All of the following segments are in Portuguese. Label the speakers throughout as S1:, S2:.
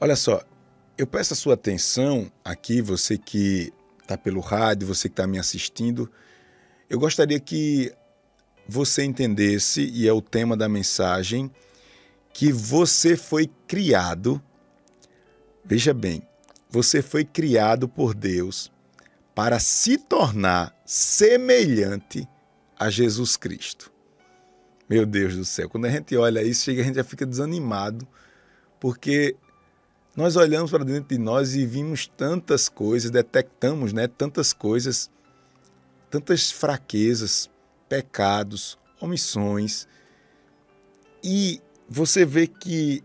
S1: Olha só, eu peço a sua atenção aqui, você que está pelo rádio, você que está me assistindo. Eu gostaria que você entendesse, e é o tema da mensagem, que você foi criado, veja bem, você foi criado por Deus para se tornar semelhante a Jesus Cristo. Meu Deus do céu, quando a gente olha isso, a gente já fica desanimado, porque nós olhamos para dentro de nós e vimos tantas coisas, detectamos né, tantas coisas, tantas fraquezas, pecados, omissões, e você vê que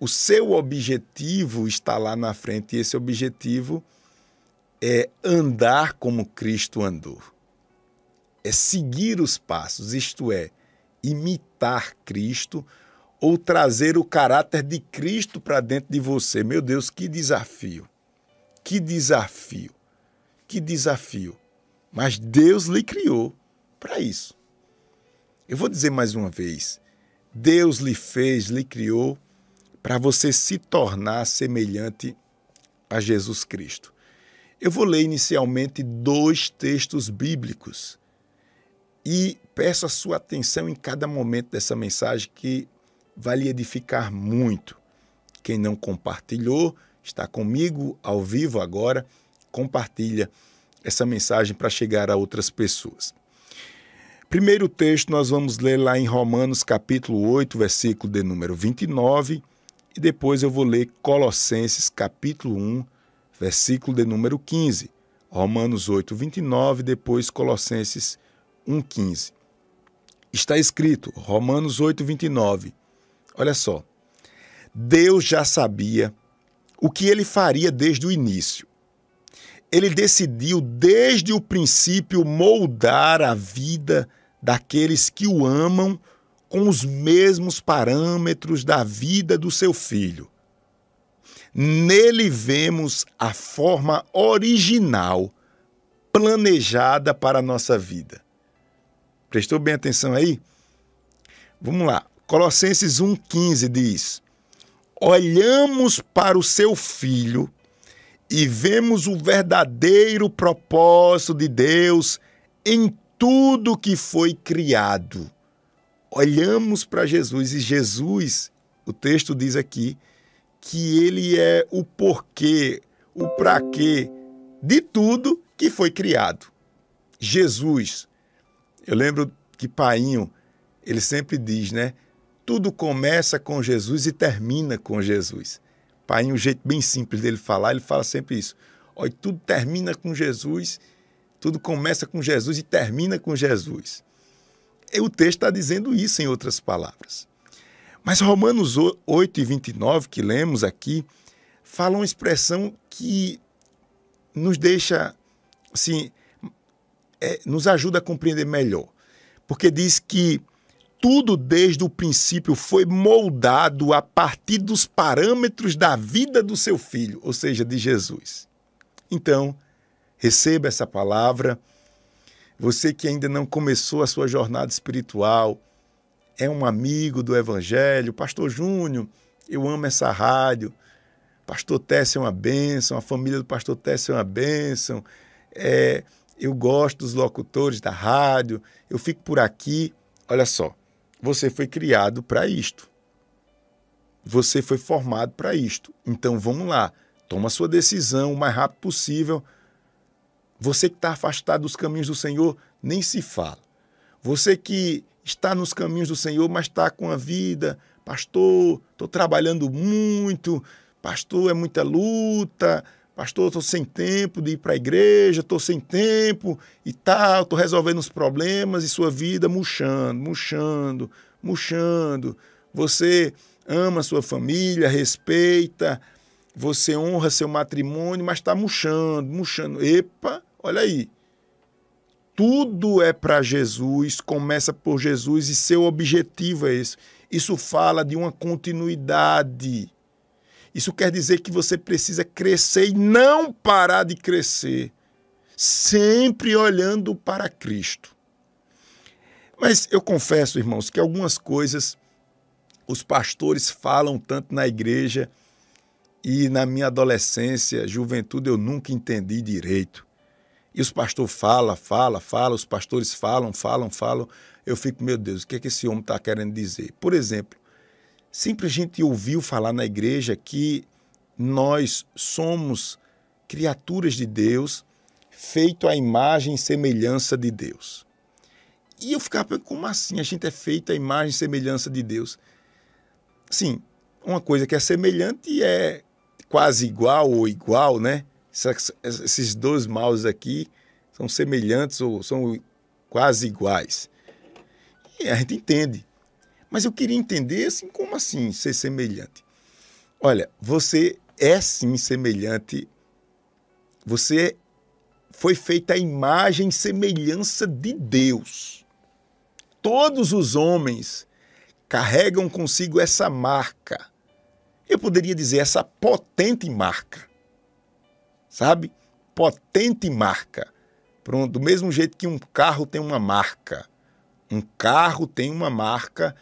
S1: o seu objetivo está lá na frente, e esse objetivo é andar como Cristo andou. É seguir os passos, isto é, imitar Cristo ou trazer o caráter de Cristo para dentro de você. Meu Deus, que desafio! Que desafio! Que desafio! Mas Deus lhe criou para isso. Eu vou dizer mais uma vez: Deus lhe fez, lhe criou para você se tornar semelhante a Jesus Cristo. Eu vou ler inicialmente dois textos bíblicos e peço a sua atenção em cada momento dessa mensagem que vai lhe edificar muito. Quem não compartilhou, está comigo ao vivo agora, compartilha essa mensagem para chegar a outras pessoas. Primeiro texto nós vamos ler lá em Romanos capítulo 8, versículo de número 29, e depois eu vou ler Colossenses capítulo 1, versículo de número 15. Romanos 8, 29, depois Colossenses 1, 15. Está escrito, Romanos 8, 29. Olha só. Deus já sabia o que ele faria desde o início ele decidiu desde o princípio moldar a vida daqueles que o amam com os mesmos parâmetros da vida do seu filho. Nele vemos a forma original planejada para a nossa vida. Prestou bem atenção aí? Vamos lá. Colossenses 1,15 diz: Olhamos para o seu filho e vemos o verdadeiro propósito de Deus em tudo que foi criado. Olhamos para Jesus e Jesus, o texto diz aqui, que ele é o porquê, o para quê de tudo que foi criado. Jesus. Eu lembro que Painho, ele sempre diz, né? Tudo começa com Jesus e termina com Jesus. Pai, um jeito bem simples dele falar, ele fala sempre isso. Olha, tudo termina com Jesus, tudo começa com Jesus e termina com Jesus. E o texto está dizendo isso em outras palavras. Mas Romanos 8 e 29, que lemos aqui, fala uma expressão que nos deixa, assim, é, nos ajuda a compreender melhor. Porque diz que tudo desde o princípio foi moldado a partir dos parâmetros da vida do seu filho, ou seja, de Jesus. Então, receba essa palavra. Você que ainda não começou a sua jornada espiritual, é um amigo do Evangelho, Pastor Júnior, eu amo essa rádio. Pastor Tess é uma bênção, a família do Pastor Tess é uma bênção. É, eu gosto dos locutores da rádio, eu fico por aqui. Olha só, você foi criado para isto. Você foi formado para isto. Então vamos lá, toma sua decisão o mais rápido possível. Você que está afastado dos caminhos do Senhor, nem se fala. Você que está nos caminhos do Senhor, mas está com a vida, pastor, estou trabalhando muito, pastor, é muita luta, pastor, estou sem tempo de ir para a igreja, estou sem tempo e tal, estou resolvendo os problemas e sua vida murchando, murchando, murchando. Você ama sua família, respeita, você honra seu matrimônio, mas está murchando, murchando. Epa, olha aí. Tudo é para Jesus, começa por Jesus e seu objetivo é esse. Isso fala de uma continuidade isso quer dizer que você precisa crescer e não parar de crescer, sempre olhando para Cristo. Mas eu confesso, irmãos, que algumas coisas os pastores falam tanto na igreja e na minha adolescência, juventude, eu nunca entendi direito. E os pastores falam, falam, falam, os pastores falam, falam, falam. Eu fico, meu Deus, o que, é que esse homem está querendo dizer? Por exemplo, sempre a gente ouviu falar na igreja que nós somos criaturas de Deus, feito à imagem e semelhança de Deus. E eu ficava, como assim? A gente é feito à imagem e semelhança de Deus. Sim, uma coisa que é semelhante é quase igual ou igual, né? Esses dois maus aqui são semelhantes ou são quase iguais. E a gente entende. Mas eu queria entender assim, como assim ser semelhante? Olha, você é sim semelhante. Você foi feita a imagem e semelhança de Deus. Todos os homens carregam consigo essa marca. Eu poderia dizer essa potente marca. Sabe? Potente marca. Pronto, do mesmo jeito que um carro tem uma marca. Um carro tem uma marca.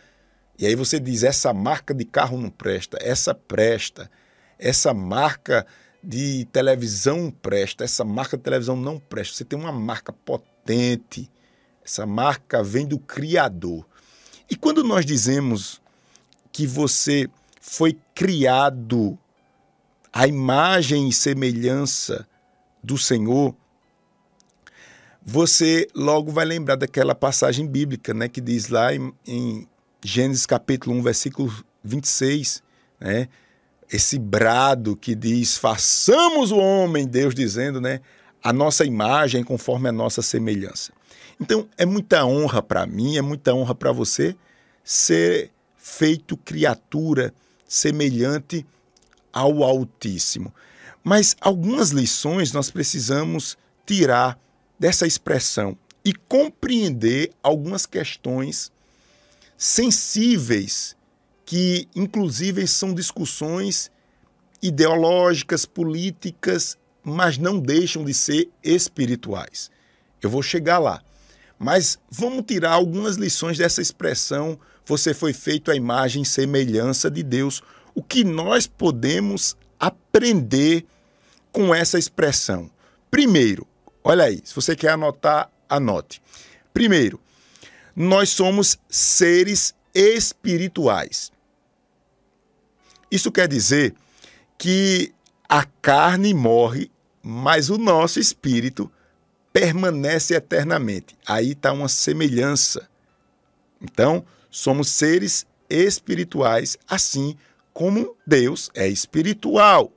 S1: E aí você diz: essa marca de carro não presta, essa presta. Essa marca de televisão presta, essa marca de televisão não presta. Você tem uma marca potente. Essa marca vem do Criador. E quando nós dizemos que você foi criado à imagem e semelhança do Senhor, você logo vai lembrar daquela passagem bíblica, né, que diz lá em, em Gênesis capítulo 1, versículo 26, né, esse brado que diz: "Façamos o homem", Deus dizendo, né, a nossa imagem conforme a nossa semelhança. Então, é muita honra para mim, é muita honra para você ser feito criatura semelhante ao Altíssimo. Mas algumas lições nós precisamos tirar dessa expressão e compreender algumas questões sensíveis que, inclusive, são discussões ideológicas, políticas, mas não deixam de ser espirituais. Eu vou chegar lá. Mas vamos tirar algumas lições dessa expressão: você foi feito à imagem e semelhança de Deus. O que nós podemos aprender com essa expressão? Primeiro, olha aí, se você quer anotar, anote. Primeiro, nós somos seres espirituais. Isso quer dizer que a carne morre, mas o nosso espírito permanece eternamente. Aí está uma semelhança. Então, somos seres espirituais, assim como Deus é espiritual.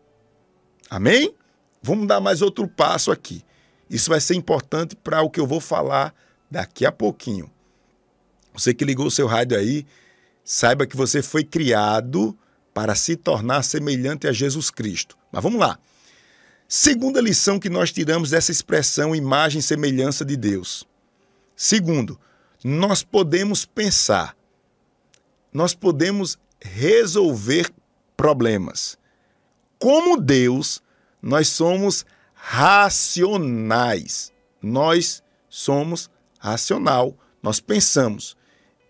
S1: Amém? Vamos dar mais outro passo aqui. Isso vai ser importante para o que eu vou falar daqui a pouquinho. Você que ligou o seu rádio aí, saiba que você foi criado para se tornar semelhante a Jesus Cristo. Mas vamos lá. Segunda lição que nós tiramos dessa expressão imagem e semelhança de Deus. Segundo, nós podemos pensar, nós podemos resolver problemas. Como Deus, nós somos racionais. Nós somos racional, nós pensamos.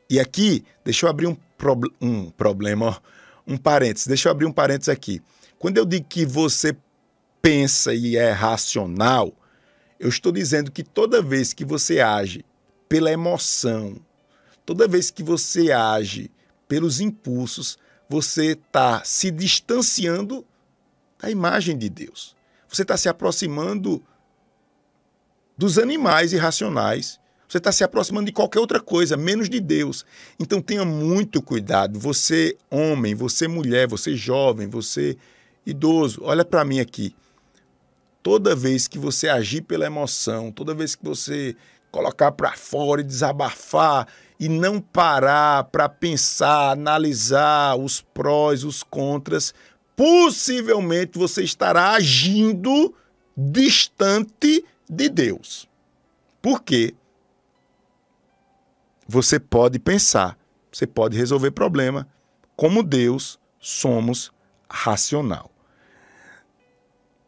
S1: E aqui, deixa eu abrir um, pro, um problema, um parênteses, deixa eu abrir um parênteses aqui. Quando eu digo que você pensa e é racional, eu estou dizendo que toda vez que você age pela emoção, toda vez que você age pelos impulsos, você está se distanciando da imagem de Deus. Você está se aproximando dos animais irracionais. Você está se aproximando de qualquer outra coisa, menos de Deus. Então tenha muito cuidado. Você, homem, você, mulher, você, jovem, você, idoso, olha para mim aqui toda vez que você agir pela emoção, toda vez que você colocar para fora e desabafar e não parar para pensar, analisar os prós, os contras, possivelmente você estará agindo distante de Deus. Por quê? Você pode pensar, você pode resolver problema. Como Deus, somos racional.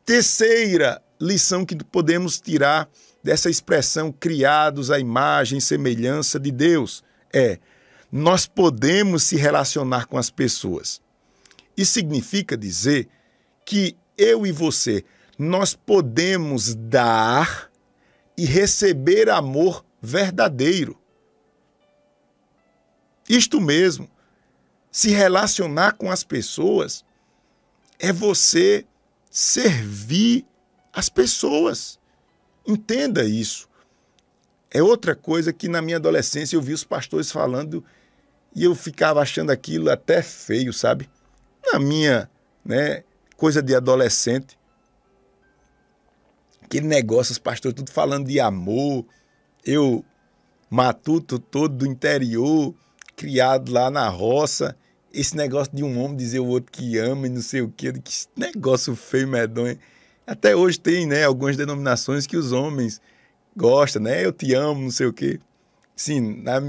S1: Terceira lição que podemos tirar dessa expressão criados à imagem e semelhança de Deus é: nós podemos se relacionar com as pessoas. Isso significa dizer que eu e você nós podemos dar e receber amor verdadeiro. Isto mesmo, se relacionar com as pessoas é você servir as pessoas. Entenda isso. É outra coisa que na minha adolescência eu vi os pastores falando e eu ficava achando aquilo até feio, sabe? Na minha, né, coisa de adolescente. Aquele negócio, os pastores tudo falando de amor. Eu, matuto todo do interior, criado lá na roça. Esse negócio de um homem dizer o outro que ama e não sei o quê. Que negócio feio, medonho. Até hoje tem, né, algumas denominações que os homens gostam, né? Eu te amo, não sei o quê. Sim, na,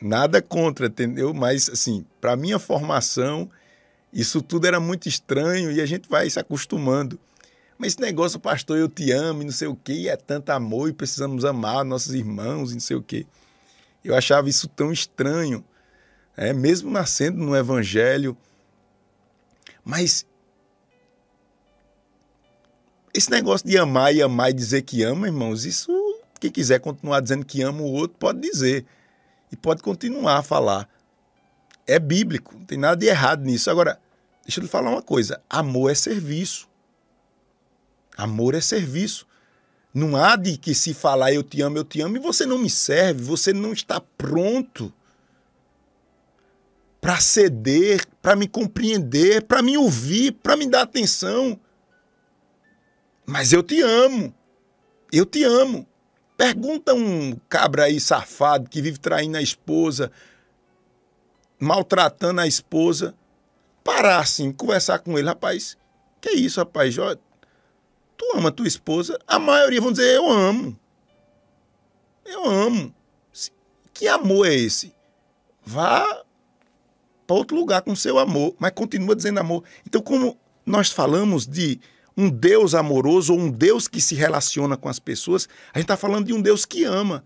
S1: nada contra, entendeu? Mas, assim, para minha formação, isso tudo era muito estranho e a gente vai se acostumando. Mas esse negócio, pastor, eu te amo e não sei o quê, e é tanto amor e precisamos amar nossos irmãos e não sei o quê. Eu achava isso tão estranho, é, mesmo nascendo no evangelho. Mas esse negócio de amar e amar e dizer que ama, irmãos, isso quem quiser continuar dizendo que ama o outro pode dizer e pode continuar a falar. É bíblico, não tem nada de errado nisso. Agora, deixa eu lhe falar uma coisa: amor é serviço. Amor é serviço. Não há de que se falar eu te amo, eu te amo e você não me serve, você não está pronto para ceder, para me compreender, para me ouvir, para me dar atenção. Mas eu te amo. Eu te amo. Pergunta um cabra aí safado que vive traindo a esposa, maltratando a esposa, parar assim, conversar com ele, rapaz. Que isso, rapaz? Tu ama tua esposa? A maioria vão dizer eu amo. Eu amo. Que amor é esse? Vá para outro lugar com seu amor, mas continua dizendo amor. Então, como nós falamos de um Deus amoroso ou um Deus que se relaciona com as pessoas, a gente está falando de um Deus que ama.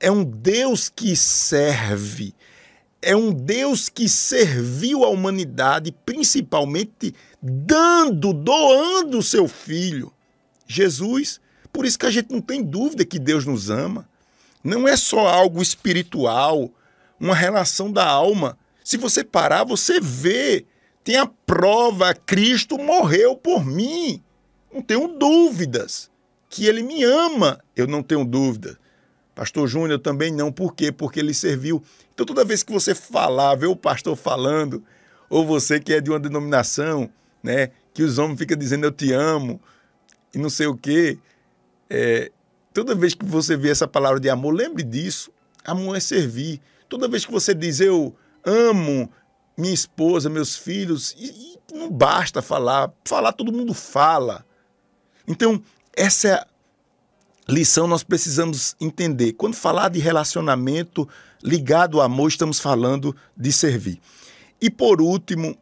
S1: É um Deus que serve. É um Deus que serviu a humanidade, principalmente dando, doando o seu filho, Jesus. Por isso que a gente não tem dúvida que Deus nos ama. Não é só algo espiritual, uma relação da alma. Se você parar, você vê tem a prova, Cristo morreu por mim. Não tenho dúvidas. Que ele me ama, eu não tenho dúvida. Pastor Júnior também não. Por quê? Porque ele serviu. Então, toda vez que você falar, vê o pastor falando, ou você que é de uma denominação, né, que os homens ficam dizendo eu te amo e não sei o quê, é, toda vez que você vê essa palavra de amor, lembre disso. Amor é servir. Toda vez que você diz eu amo, minha esposa, meus filhos, e, e não basta falar. Falar todo mundo fala. Então, essa é lição nós precisamos entender. Quando falar de relacionamento ligado ao amor, estamos falando de servir. E por último,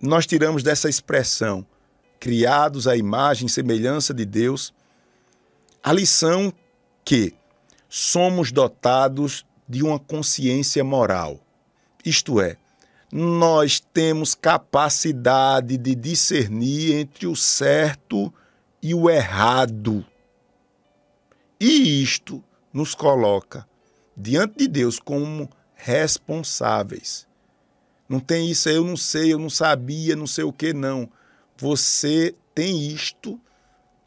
S1: nós tiramos dessa expressão, criados à imagem e semelhança de Deus, a lição que somos dotados de uma consciência moral. Isto é, nós temos capacidade de discernir entre o certo e o errado. E isto nos coloca diante de Deus como responsáveis. Não tem isso, eu não sei, eu não sabia, não sei o que, não. Você tem isto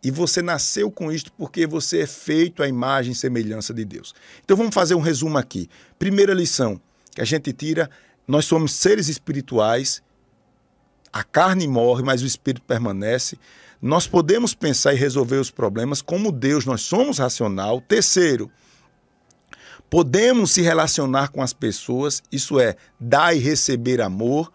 S1: e você nasceu com isto porque você é feito à imagem e semelhança de Deus. Então vamos fazer um resumo aqui. Primeira lição que a gente tira nós somos seres espirituais, a carne morre, mas o espírito permanece. Nós podemos pensar e resolver os problemas como Deus, nós somos racional. Terceiro, podemos se relacionar com as pessoas, isso é, dar e receber amor.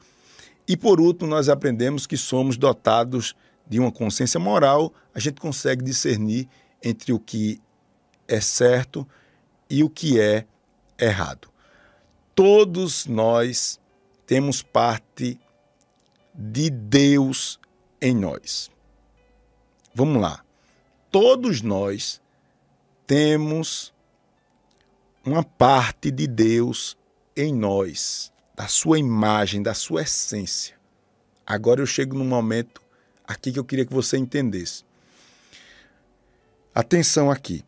S1: E por último, nós aprendemos que somos dotados de uma consciência moral, a gente consegue discernir entre o que é certo e o que é errado todos nós temos parte de Deus em nós. Vamos lá. Todos nós temos uma parte de Deus em nós, da sua imagem, da sua essência. Agora eu chego num momento aqui que eu queria que você entendesse. Atenção aqui.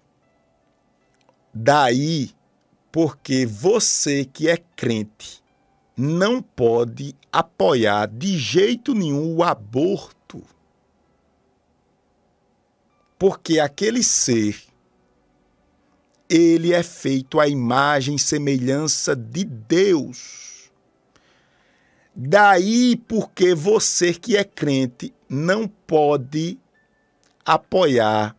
S1: Daí, porque você que é crente não pode apoiar de jeito nenhum o aborto. Porque aquele ser ele é feito à imagem e semelhança de Deus. Daí porque você que é crente não pode apoiar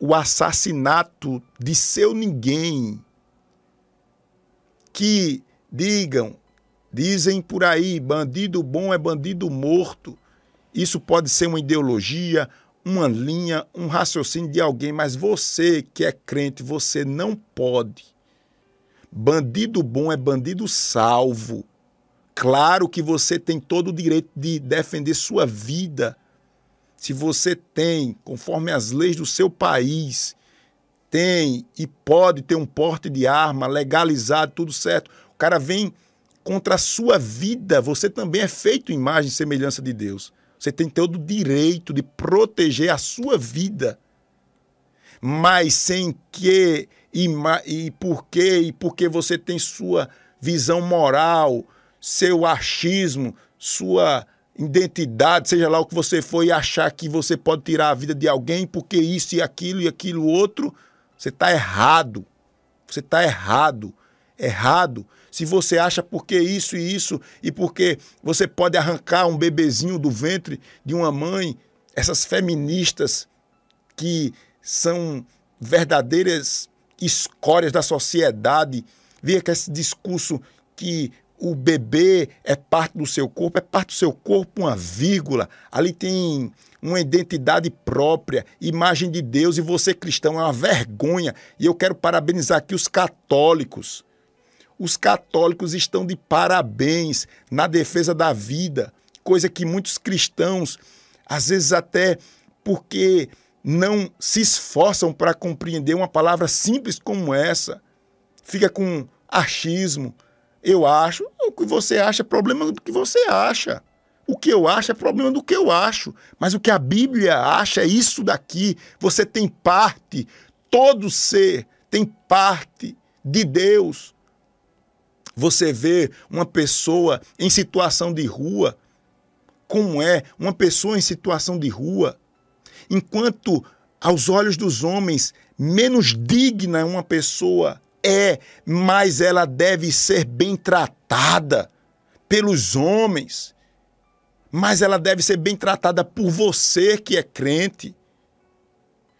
S1: o assassinato de seu ninguém. Que digam, dizem por aí, bandido bom é bandido morto. Isso pode ser uma ideologia, uma linha, um raciocínio de alguém, mas você que é crente, você não pode. Bandido bom é bandido salvo. Claro que você tem todo o direito de defender sua vida. Se você tem, conforme as leis do seu país, tem e pode ter um porte de arma legalizado, tudo certo. O cara vem contra a sua vida, você também é feito imagem e semelhança de Deus. Você tem todo o direito de proteger a sua vida. Mas sem que e, e por que e porque você tem sua visão moral, seu achismo, sua identidade, seja lá o que você for, e achar que você pode tirar a vida de alguém porque isso e aquilo e aquilo outro, você está errado. Você está errado. Errado se você acha porque isso e isso, e porque você pode arrancar um bebezinho do ventre de uma mãe, essas feministas que são verdadeiras escórias da sociedade, vê que esse discurso que o bebê é parte do seu corpo, é parte do seu corpo, uma vírgula. Ali tem uma identidade própria, imagem de Deus, e você cristão é uma vergonha. E eu quero parabenizar aqui os católicos os católicos estão de parabéns na defesa da vida, coisa que muitos cristãos, às vezes até porque não se esforçam para compreender uma palavra simples como essa, fica com achismo. Eu acho, o que você acha é problema do que você acha. O que eu acho é problema do que eu acho. Mas o que a Bíblia acha é isso daqui. Você tem parte, todo ser tem parte de Deus. Você vê uma pessoa em situação de rua, como é uma pessoa em situação de rua, enquanto aos olhos dos homens menos digna uma pessoa é, mas ela deve ser bem tratada pelos homens. Mas ela deve ser bem tratada por você que é crente.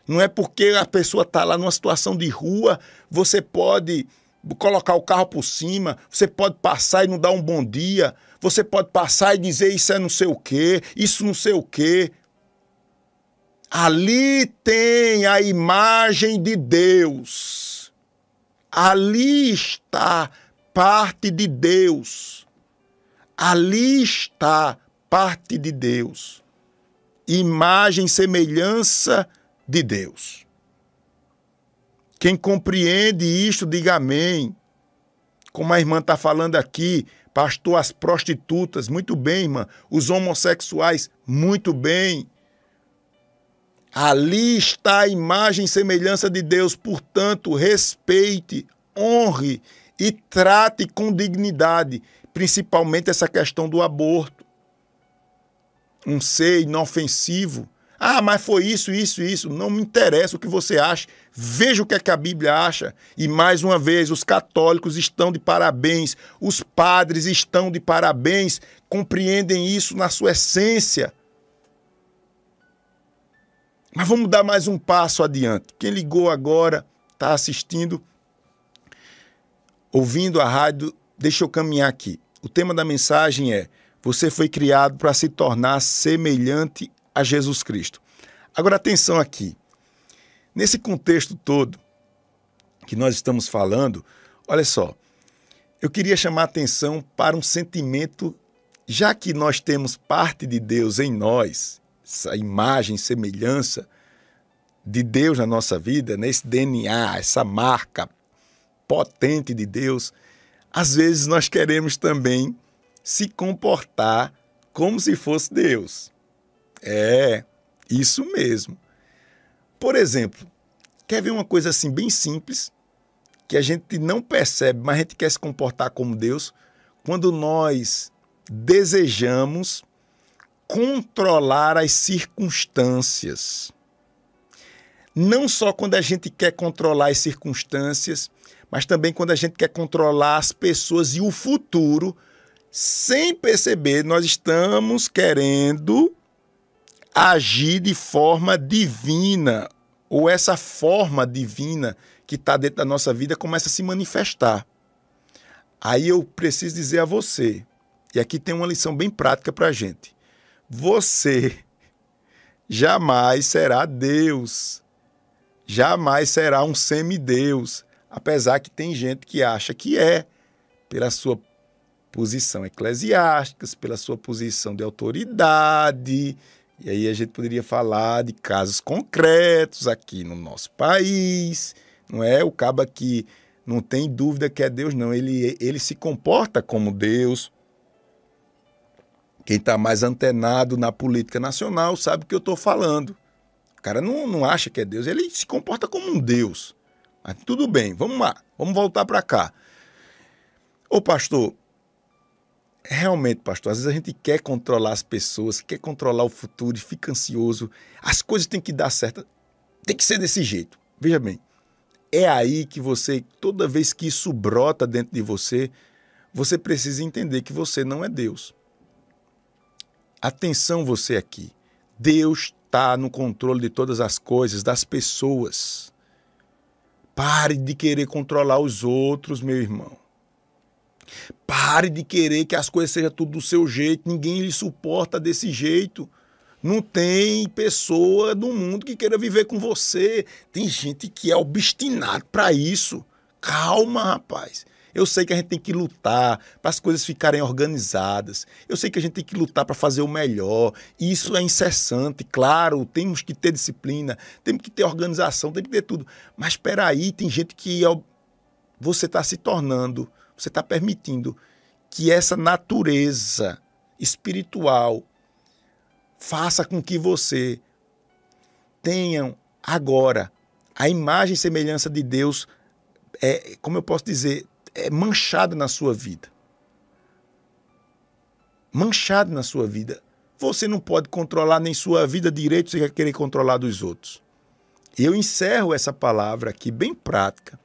S1: Não é porque a pessoa está lá numa situação de rua, você pode colocar o carro por cima, você pode passar e não dar um bom dia, você pode passar e dizer isso é não sei o quê, isso não sei o quê. Ali tem a imagem de Deus. Ali está parte de Deus. Ali está parte de Deus. Imagem, semelhança de Deus. Quem compreende isto, diga amém. Como a irmã está falando aqui, pastor, as prostitutas, muito bem, irmã. Os homossexuais, muito bem. Ali está a imagem e semelhança de Deus, portanto, respeite, honre e trate com dignidade, principalmente essa questão do aborto. Um ser inofensivo ah, mas foi isso, isso, isso. Não me interessa o que você acha. Veja o que, é que a Bíblia acha. E mais uma vez, os católicos estão de parabéns, os padres estão de parabéns, compreendem isso na sua essência. Mas vamos dar mais um passo adiante. Quem ligou agora, está assistindo, ouvindo a rádio, deixa eu caminhar aqui. O tema da mensagem é: Você foi criado para se tornar semelhante a Jesus Cristo. Agora, atenção aqui. Nesse contexto todo que nós estamos falando, olha só, eu queria chamar a atenção para um sentimento, já que nós temos parte de Deus em nós, essa imagem, semelhança de Deus na nossa vida, nesse DNA, essa marca potente de Deus, às vezes nós queremos também se comportar como se fosse Deus. É, isso mesmo. Por exemplo, quer ver uma coisa assim bem simples, que a gente não percebe, mas a gente quer se comportar como Deus, quando nós desejamos controlar as circunstâncias. Não só quando a gente quer controlar as circunstâncias, mas também quando a gente quer controlar as pessoas e o futuro, sem perceber, nós estamos querendo agir de forma divina, ou essa forma divina que está dentro da nossa vida começa a se manifestar. Aí eu preciso dizer a você, e aqui tem uma lição bem prática para a gente: você jamais será Deus, jamais será um semideus, apesar que tem gente que acha que é, pela sua posição eclesiástica, pela sua posição de autoridade. E aí a gente poderia falar de casos concretos aqui no nosso país não é o cabo que não tem dúvida que é Deus, não. Ele, ele se comporta como Deus. Quem está mais antenado na política nacional sabe o que eu estou falando. O cara não, não acha que é Deus, ele se comporta como um Deus. Mas tudo bem, vamos lá, vamos voltar para cá. Ô pastor, realmente, pastor, às vezes a gente quer controlar as pessoas, quer controlar o futuro e fica ansioso. As coisas têm que dar certo, tem que ser desse jeito. Veja bem, é aí que você, toda vez que isso brota dentro de você, você precisa entender que você não é Deus. Atenção você aqui. Deus está no controle de todas as coisas, das pessoas. Pare de querer controlar os outros, meu irmão. Pare de querer que as coisas sejam tudo do seu jeito. Ninguém lhe suporta desse jeito. Não tem pessoa no mundo que queira viver com você. Tem gente que é obstinado para isso. Calma, rapaz. Eu sei que a gente tem que lutar para as coisas ficarem organizadas. Eu sei que a gente tem que lutar para fazer o melhor. Isso é incessante, claro. Temos que ter disciplina, temos que ter organização, temos que ter tudo. Mas espera aí, tem gente que é você está se tornando, você está permitindo que essa natureza espiritual faça com que você tenha agora a imagem e semelhança de Deus, é, como eu posso dizer, é manchada na sua vida. Manchado na sua vida. Você não pode controlar nem sua vida direito, você quer querer controlar dos outros. Eu encerro essa palavra aqui bem prática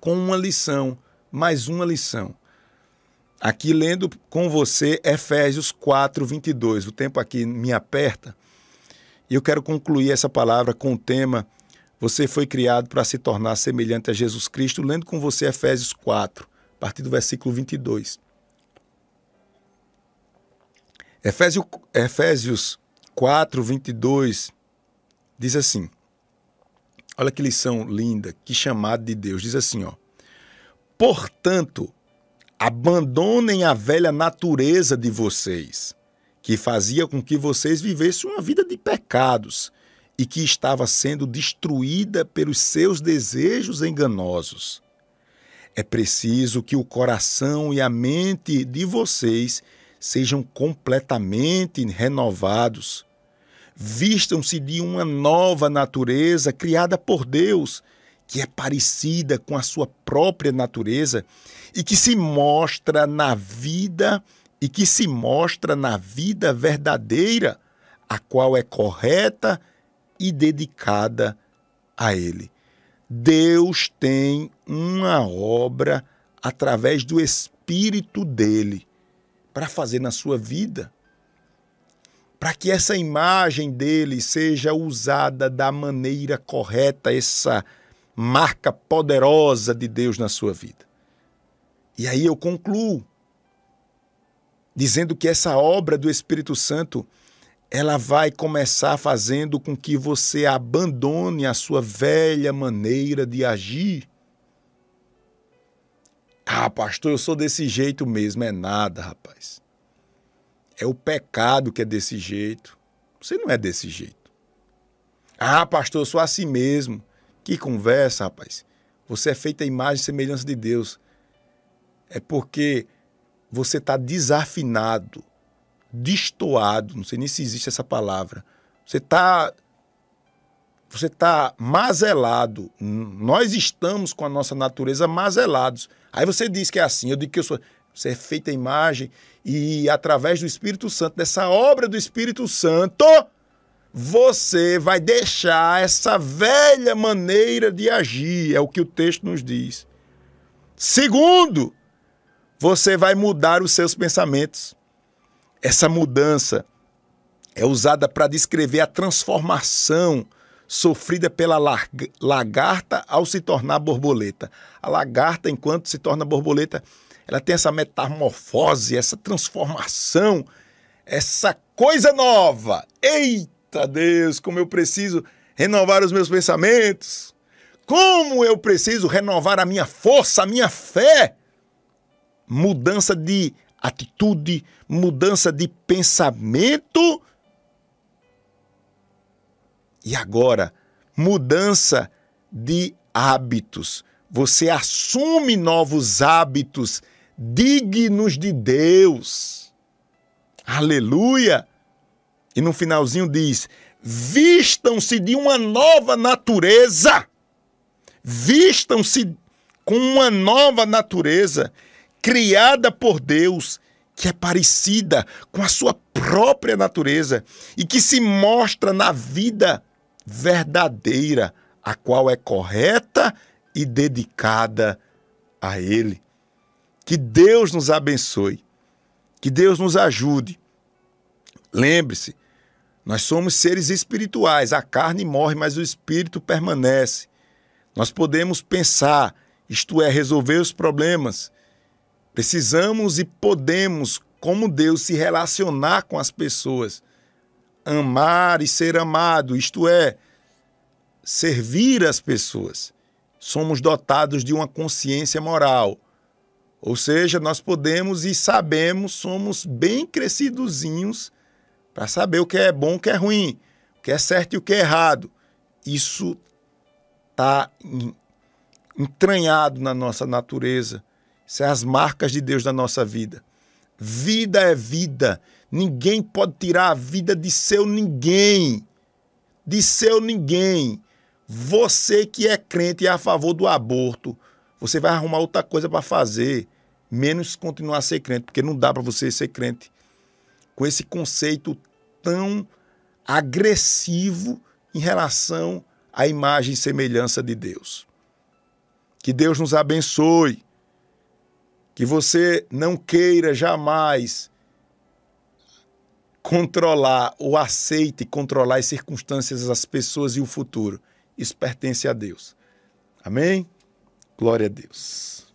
S1: com uma lição, mais uma lição. Aqui lendo com você Efésios 4, 22. O tempo aqui me aperta. E eu quero concluir essa palavra com o tema Você foi criado para se tornar semelhante a Jesus Cristo, lendo com você Efésios 4, a partir do versículo 22. Efésios, Efésios 4, 22 diz assim: Olha que lição linda, que chamado de Deus. Diz assim, ó. Portanto, Abandonem a velha natureza de vocês, que fazia com que vocês vivessem uma vida de pecados e que estava sendo destruída pelos seus desejos enganosos. É preciso que o coração e a mente de vocês sejam completamente renovados. Vistam-se de uma nova natureza criada por Deus, que é parecida com a sua própria natureza e que se mostra na vida e que se mostra na vida verdadeira, a qual é correta e dedicada a ele. Deus tem uma obra através do espírito dele para fazer na sua vida. Para que essa imagem dele seja usada da maneira correta, essa marca poderosa de Deus na sua vida. E aí eu concluo dizendo que essa obra do Espírito Santo ela vai começar fazendo com que você abandone a sua velha maneira de agir. Ah, pastor, eu sou desse jeito mesmo. É nada, rapaz. É o pecado que é desse jeito. Você não é desse jeito. Ah, pastor, eu sou assim mesmo. Que conversa, rapaz. Você é feita a imagem e semelhança de Deus é porque você está desafinado, destoado, não sei nem se existe essa palavra. Você está você está mazelado. Nós estamos com a nossa natureza mazelados. Aí você diz que é assim, eu digo que eu sou. Você é feita a imagem e através do Espírito Santo, dessa obra do Espírito Santo, você vai deixar essa velha maneira de agir, é o que o texto nos diz. Segundo, você vai mudar os seus pensamentos. Essa mudança é usada para descrever a transformação sofrida pela lagarta ao se tornar borboleta. A lagarta, enquanto se torna borboleta, ela tem essa metamorfose, essa transformação, essa coisa nova. Eita Deus, como eu preciso renovar os meus pensamentos! Como eu preciso renovar a minha força, a minha fé! Mudança de atitude, mudança de pensamento e agora, mudança de hábitos. Você assume novos hábitos dignos de Deus. Aleluia! E no finalzinho diz: vistam-se de uma nova natureza. Vistam-se com uma nova natureza criada por Deus, que é parecida com a sua própria natureza e que se mostra na vida verdadeira, a qual é correta e dedicada a Ele. Que Deus nos abençoe, que Deus nos ajude. Lembre-se, nós somos seres espirituais, a carne morre, mas o espírito permanece. Nós podemos pensar, isto é, resolver os problemas. Precisamos e podemos, como Deus, se relacionar com as pessoas amar e ser amado, isto é, servir as pessoas. Somos dotados de uma consciência moral. Ou seja, nós podemos e sabemos, somos bem crescidozinhos para saber o que é bom, o que é ruim, o que é certo e o que é errado. Isso está entranhado na nossa natureza. Isso é as marcas de Deus na nossa vida. Vida é vida. Ninguém pode tirar a vida de seu ninguém. De seu ninguém. Você que é crente e é a favor do aborto, você vai arrumar outra coisa para fazer, menos continuar a ser crente, porque não dá para você ser crente com esse conceito tão agressivo em relação à imagem e semelhança de Deus. Que Deus nos abençoe. Que você não queira jamais controlar ou aceite controlar as circunstâncias, as pessoas e o futuro. Isso pertence a Deus. Amém? Glória a Deus.